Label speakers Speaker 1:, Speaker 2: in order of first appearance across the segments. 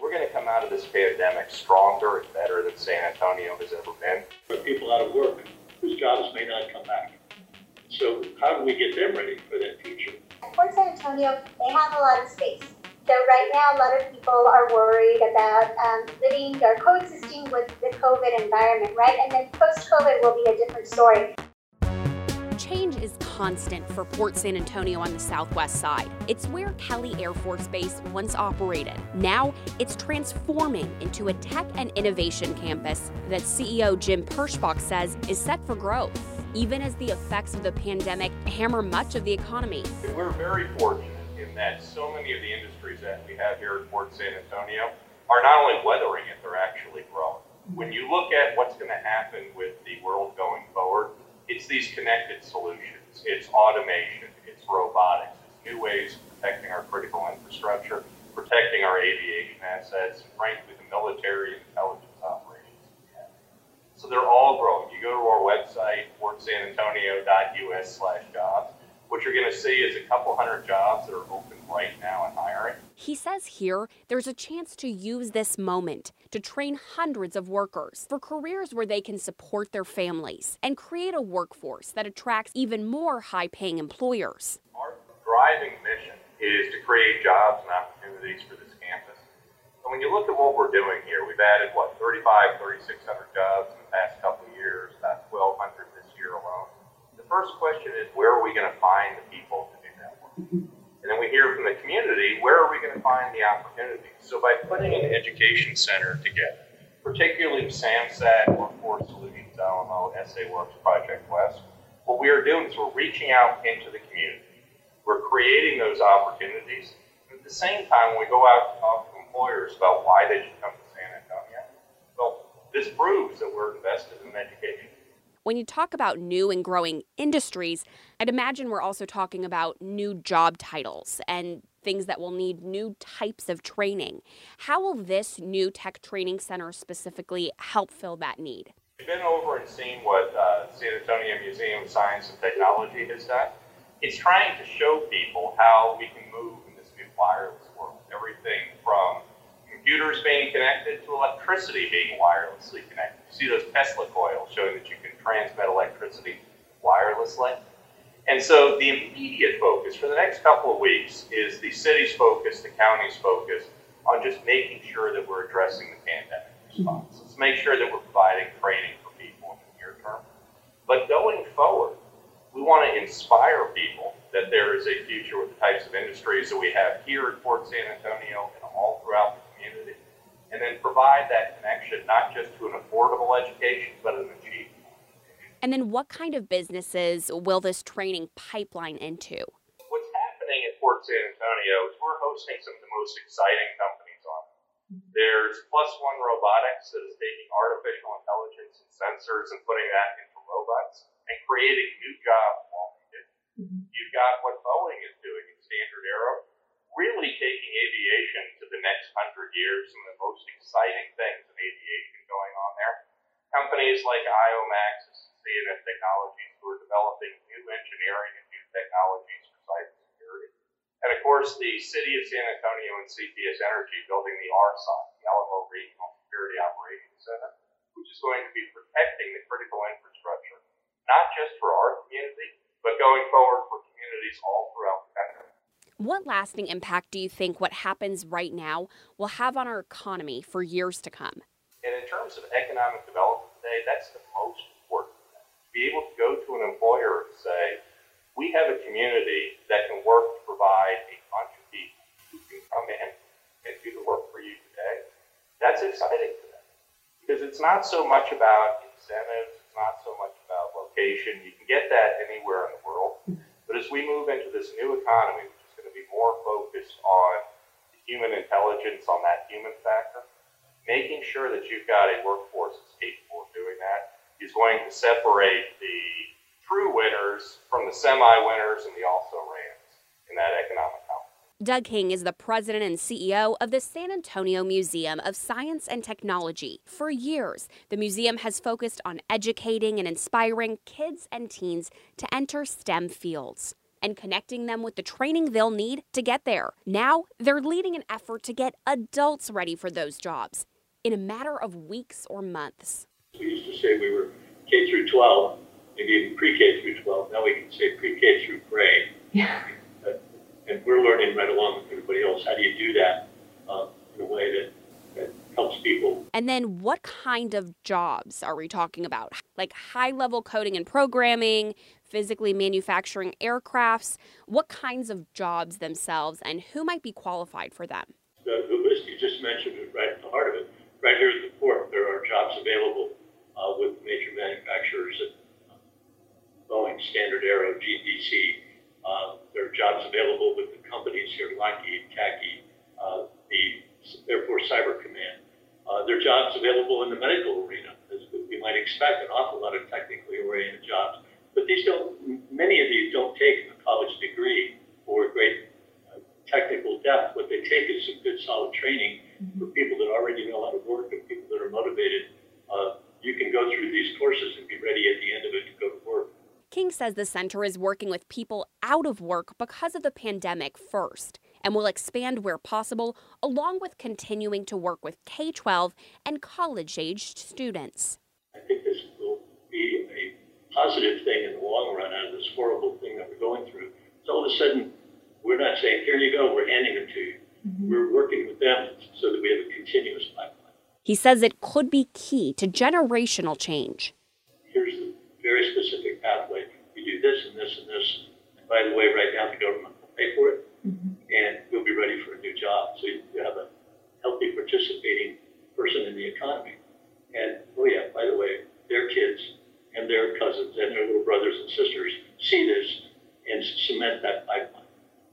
Speaker 1: We're going to come out of this pandemic stronger and better than San Antonio has ever been.
Speaker 2: For people out of work whose jobs may not come back. So how do we get them ready for that future?
Speaker 3: Port San Antonio, they have a lot of space. So right now, a lot of people are worried about um, living or coexisting with the COVID environment, right? And then post-COVID will be a different story.
Speaker 4: Change is constant for Port San Antonio on the southwest side. It's where Kelly Air Force Base once operated. Now it's transforming into a tech and innovation campus that CEO Jim Perschbach says is set for growth, even as the effects of the pandemic hammer much of the economy.
Speaker 1: We're very fortunate in that so many of the industries that we have here at Port San Antonio are not only weathering it, they're actually growing. When you look at what's going to happen with the world it's these connected solutions, it's automation, it's robotics, it's new ways of protecting our critical infrastructure, protecting our aviation assets, and frankly, the military intelligence operations. So they're all growing. You go to our website, portsanantonio.us slash jobs, what you're going to see is a couple hundred jobs that are open right now and hiring.
Speaker 4: He says here there's a chance to use this moment to train hundreds of workers for careers where they can support their families and create a workforce that attracts even more high paying employers.
Speaker 1: Our driving mission is to create jobs and opportunities for this campus. And when you look at what we're doing here, we've added, what, 35, 3,600 jobs in the past couple of years, about 1,200 this year alone. The first question is, where are we going to find find the opportunity. So by putting an education center together, particularly SAMSAT, Workforce Solutions, Alamo, SA Works, Project Quest, what we are doing is we're reaching out into the community. We're creating those opportunities. At the same time, we go out and talk to employers about why they should come to San Antonio, well, this proves that we're invested in education.
Speaker 4: When you talk about new and growing industries, I'd imagine we're also talking about new job titles and things that will need new types of training. How will this new tech training center specifically help fill that need?
Speaker 1: We've been over and seen what uh, San Antonio Museum of Science and Technology has done. It's trying to show people how we can move in this new wireless world. Everything from computers being connected to electricity being wirelessly connected. You see those Tesla coils showing that you can transmit electricity wirelessly. And so the immediate focus for the next couple of weeks is the city's focus, the county's focus on just making sure that we're addressing the pandemic response. Mm-hmm. Let's make sure that we're providing training for people in the near term. But going forward, we want to inspire people that there is a future with the types of industries that we have here at Port San Antonio and all throughout the community, and then provide that connection not just to an affordable education, but an.
Speaker 4: And then what kind of businesses will this training pipeline into?
Speaker 1: What's happening at Port San Antonio is we're hosting some of the most exciting companies on. There's Plus One Robotics that is taking artificial intelligence and sensors and putting that into robots and creating new jobs while they do. Mm-hmm. You've got what Boeing is doing in Standard Aero, really taking aviation to the next hundred years, some of the most exciting things in aviation going on there. Companies like IOMAX, CNF Technologies, who are developing new engineering and new technologies for cybersecurity. And of course, the City of San Antonio and CPS Energy building the RSOC, the Alamo Regional Security Operations Center, which is going to be protecting the critical infrastructure, not just for our community, but going forward for communities all throughout the country.
Speaker 4: What lasting impact do you think what happens right now will have on our economy for years to come?
Speaker 1: And in terms of economic development today, that's the most important thing. To be able to go to an employer and say, we have a community that can work to provide a bunch of people who can come in and do the work for you today. That's exciting to them because it's not so much about incentives, it's not so much about location. You can get that anywhere in the world. But as we move into this new economy, which is going to be more focused on human intelligence, on that human factor, making sure that you've got a workforce that's capable of doing that is going to separate the true winners from the semi winners and the also rans in that economic health.
Speaker 4: Doug King is the president and CEO of the San Antonio Museum of Science and Technology. For years, the museum has focused on educating and inspiring kids and teens to enter STEM fields. and connecting them with the training they'll need to get there. Now, they're leading an effort to get adults ready for those jobs in a matter of weeks or months.
Speaker 2: We used to say we were K through 12, maybe even pre-K through 12. Now we can say pre-K through grade.
Speaker 5: Yeah.
Speaker 2: And we're learning right along with everybody else. How do you do that uh, in a way that, that helps people?
Speaker 4: And then what kind of jobs are we talking about? Like high level coding and programming, physically manufacturing aircrafts? What kinds of jobs themselves and who might be qualified for them?
Speaker 2: The, the list you just mentioned is right at the heart of it. Right here at the port, there are jobs available uh, with major manufacturers at Boeing, Standard Aero, GDC. Uh, there are jobs available with the companies here, Lockheed, CACI, uh, the Air Force Cyber Command. Uh, there are jobs available in the medical arena, as we might expect, an awful lot of technically oriented jobs. But these don't, many of these don't take a college degree or great uh, technical depth. What they take is some good solid training for people that already know how to work and people that are motivated. Uh, you can go through these courses and be ready at the end of it to go to work.
Speaker 4: King says the center is working with people out of work because of the pandemic first and will expand where possible, along with continuing to work with K 12 and college aged students.
Speaker 2: I think this will be a positive thing in the long run out of this horrible thing that we're going through. So all of a sudden, we're not saying, here you go, we're handing them to you. Mm-hmm. We're working with them so that we have a continuous pipeline.
Speaker 4: He says it could be key to generational change.
Speaker 2: Here's the very specific pathway. You do this and this and this. And by the way, right now the government will pay for it, and you'll ready for a new job. So you have a healthy, participating person in the economy. And oh yeah, by the way, their kids and their cousins and their little brothers and sisters see this and cement that pipeline.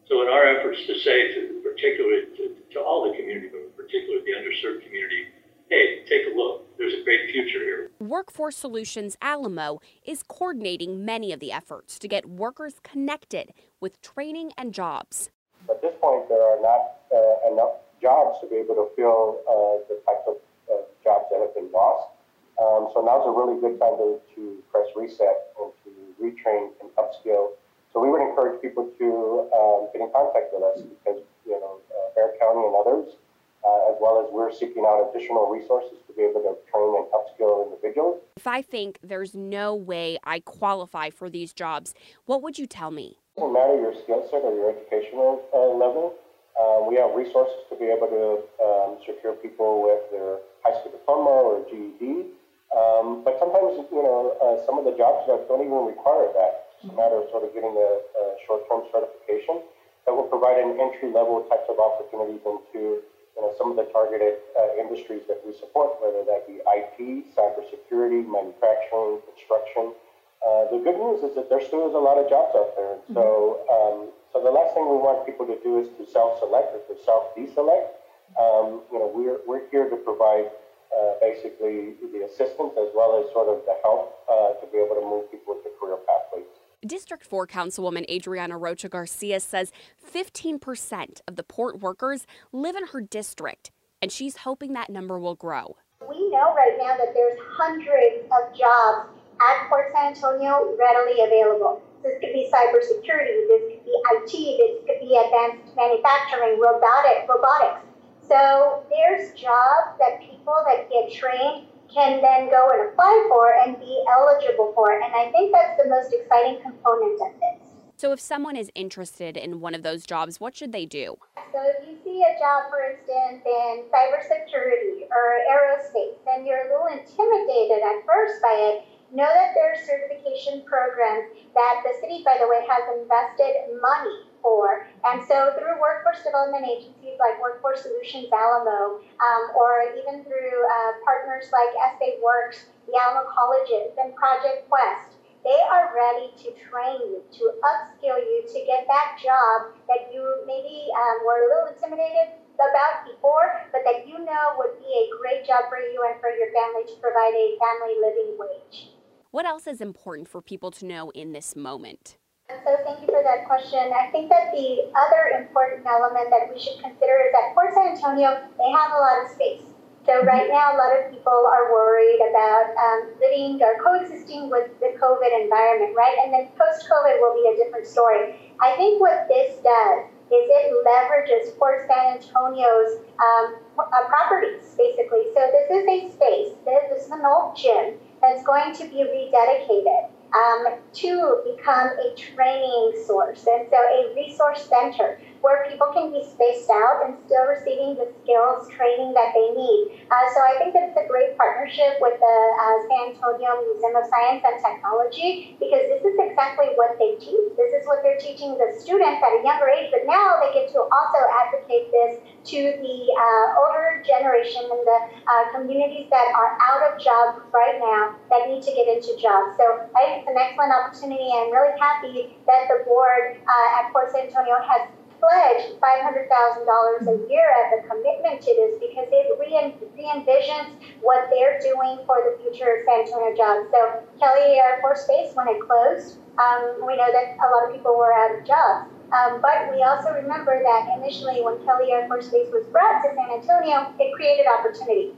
Speaker 2: So in our efforts to say to particularly to, to all the community, but particularly the underserved community, hey, take a look. There's a great future here.
Speaker 4: Workforce Solutions Alamo is coordinating many of the efforts to get workers connected with training and jobs.
Speaker 6: At this point, there are not uh, enough jobs to be able to fill uh, the types of uh, jobs that have been lost. Um, so now's a really good time to, to press reset and to retrain and upskill. So we would encourage people to um, get in contact with us because, you know, uh, Bexar County and others uh, as well as we're seeking out additional resources to be able to train and upskill individuals.
Speaker 4: If I think there's no way I qualify for these jobs, what would you tell me?
Speaker 6: It doesn't matter your skill set or your educational uh, level. Uh, we have resources to be able to um, secure people with their high school diploma or GED. Um, but sometimes, you know, uh, some of the jobs don't even require that. It's a matter of sort of getting a, a short-term certification that will provide an entry-level types of opportunities into you know, some of the targeted uh, industries that we support, whether that be IT, cybersecurity, manufacturing, construction. Uh, the good news is that there still is a lot of jobs out there. Mm-hmm. So, um, so the last thing we want people to do is to self-select or to self-deselect. Um, you know, we're, we're here to provide uh, basically the assistance as well as sort of the help uh, to be able to move people into career pathways.
Speaker 4: District 4 Councilwoman Adriana Rocha Garcia says 15% of the port workers live in her district, and she's hoping that number will grow.
Speaker 3: We know right now that there's hundreds of jobs at Port San Antonio readily available. This could be cybersecurity, this could be IT, this could be advanced manufacturing, robotic, robotics. So there's jobs that people that get trained can then go and apply for and be eligible for. And I think that's the most exciting component of this.
Speaker 4: So, if someone is interested in one of those jobs, what should they do?
Speaker 3: So, if you see a job, for instance, in cybersecurity or aerospace, and you're a little intimidated at first by it, know that there are certification programs that the city, by the way, has invested money for. And so through workforce development agencies like Workforce Solutions Alamo, um, or even through uh, partners like SA Works, the Alamo Colleges, and Project Quest, they are ready to train you, to upskill you, to get that job that you maybe um, were a little intimidated about before, but that you know would be a great job for you and for your family to provide a family living wage.
Speaker 4: What else is important for people to know in this moment?
Speaker 3: So thank you for that question. I think that the other important element that we should consider is that Port San Antonio, they have a lot of space. So right now, a lot of people are worried about um, living or coexisting with the COVID environment, right? And then post-COVID will be a different story. I think what this does is it leverages Port San Antonio's um, uh, properties, basically. So this is a space, this is an old gym that's going to be rededicated um, to become a training source. And so a resource center where people can be spaced out and still receiving the skills training that they need. Uh, so I think that it's a great partnership with the uh, San Antonio Museum of Science and Technology because this is exactly what they teach. This is what they're teaching the students at a younger age, but now they get to also advocate this to the uh, older generation and the uh, communities that are out of jobs right now that need to get into jobs. So I think it's an excellent opportunity. I'm really happy that the board uh, at Port San Antonio has pledged $500,000 a year as a commitment to this because it re envisions what they're doing for the future of San Antonio jobs. So Kelly Air Force Base, when it closed, um, we know that a lot of people were out of jobs. Um, but we also remember that initially when Kelly Air Force Base was brought to San Antonio, it created opportunity.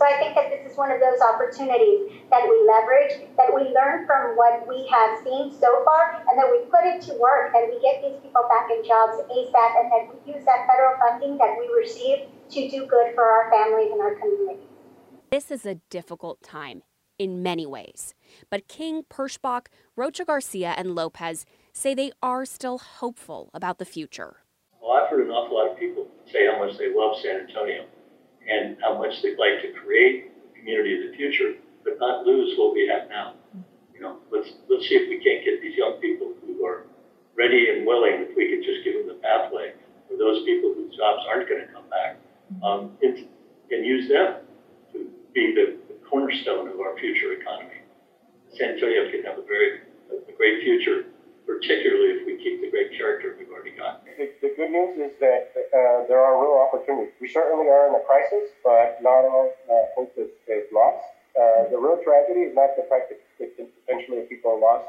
Speaker 3: So I think that this is one of those opportunities that we leverage, that we learn from what we have seen so far, and that we put it to work, and we get these people back in jobs ASAP, and that we use that federal funding that we receive to do good for our families and our communities.
Speaker 4: This is a difficult time in many ways. But King, Perschbach, Rocha Garcia, and Lopez say they are still hopeful about the future.
Speaker 2: Well, I've heard an awful lot of people say how much they love San Antonio and how much they'd like to create a community of the future, but not lose what we have now. You know, let's let's see if we can't get these young people who are ready and willing, if we could just give them the pathway for those people whose jobs aren't going to come back, um, and, and use them to be the, the cornerstone of our future economy. San Antonio can have a very a great future, particularly if we keep the great character we've already got.
Speaker 6: The, the good news is that uh, there are real opportunities. We certainly are in a crisis, but not all uh, hope is, is lost. Uh, the real tragedy is not the fact that, that potentially people lost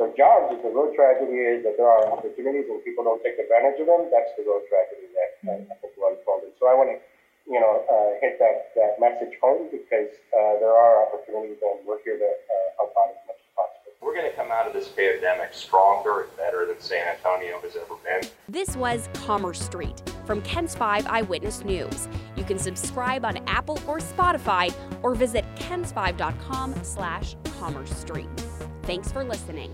Speaker 6: their jobs. The real tragedy is that there are opportunities and people don't take advantage of them. That's the real tragedy that uh, I think will unfold. So I want to, you know, uh, hit that, that message home because uh, there are opportunities and we're here to uh, help out as much as possible.
Speaker 1: We're going to come out of this pandemic stronger and better than San Antonio has ever been.
Speaker 4: This was Commerce Street from KENS 5 Eyewitness News. You can subscribe on Apple or Spotify or visit kens5.com slash commerce street. Thanks for listening.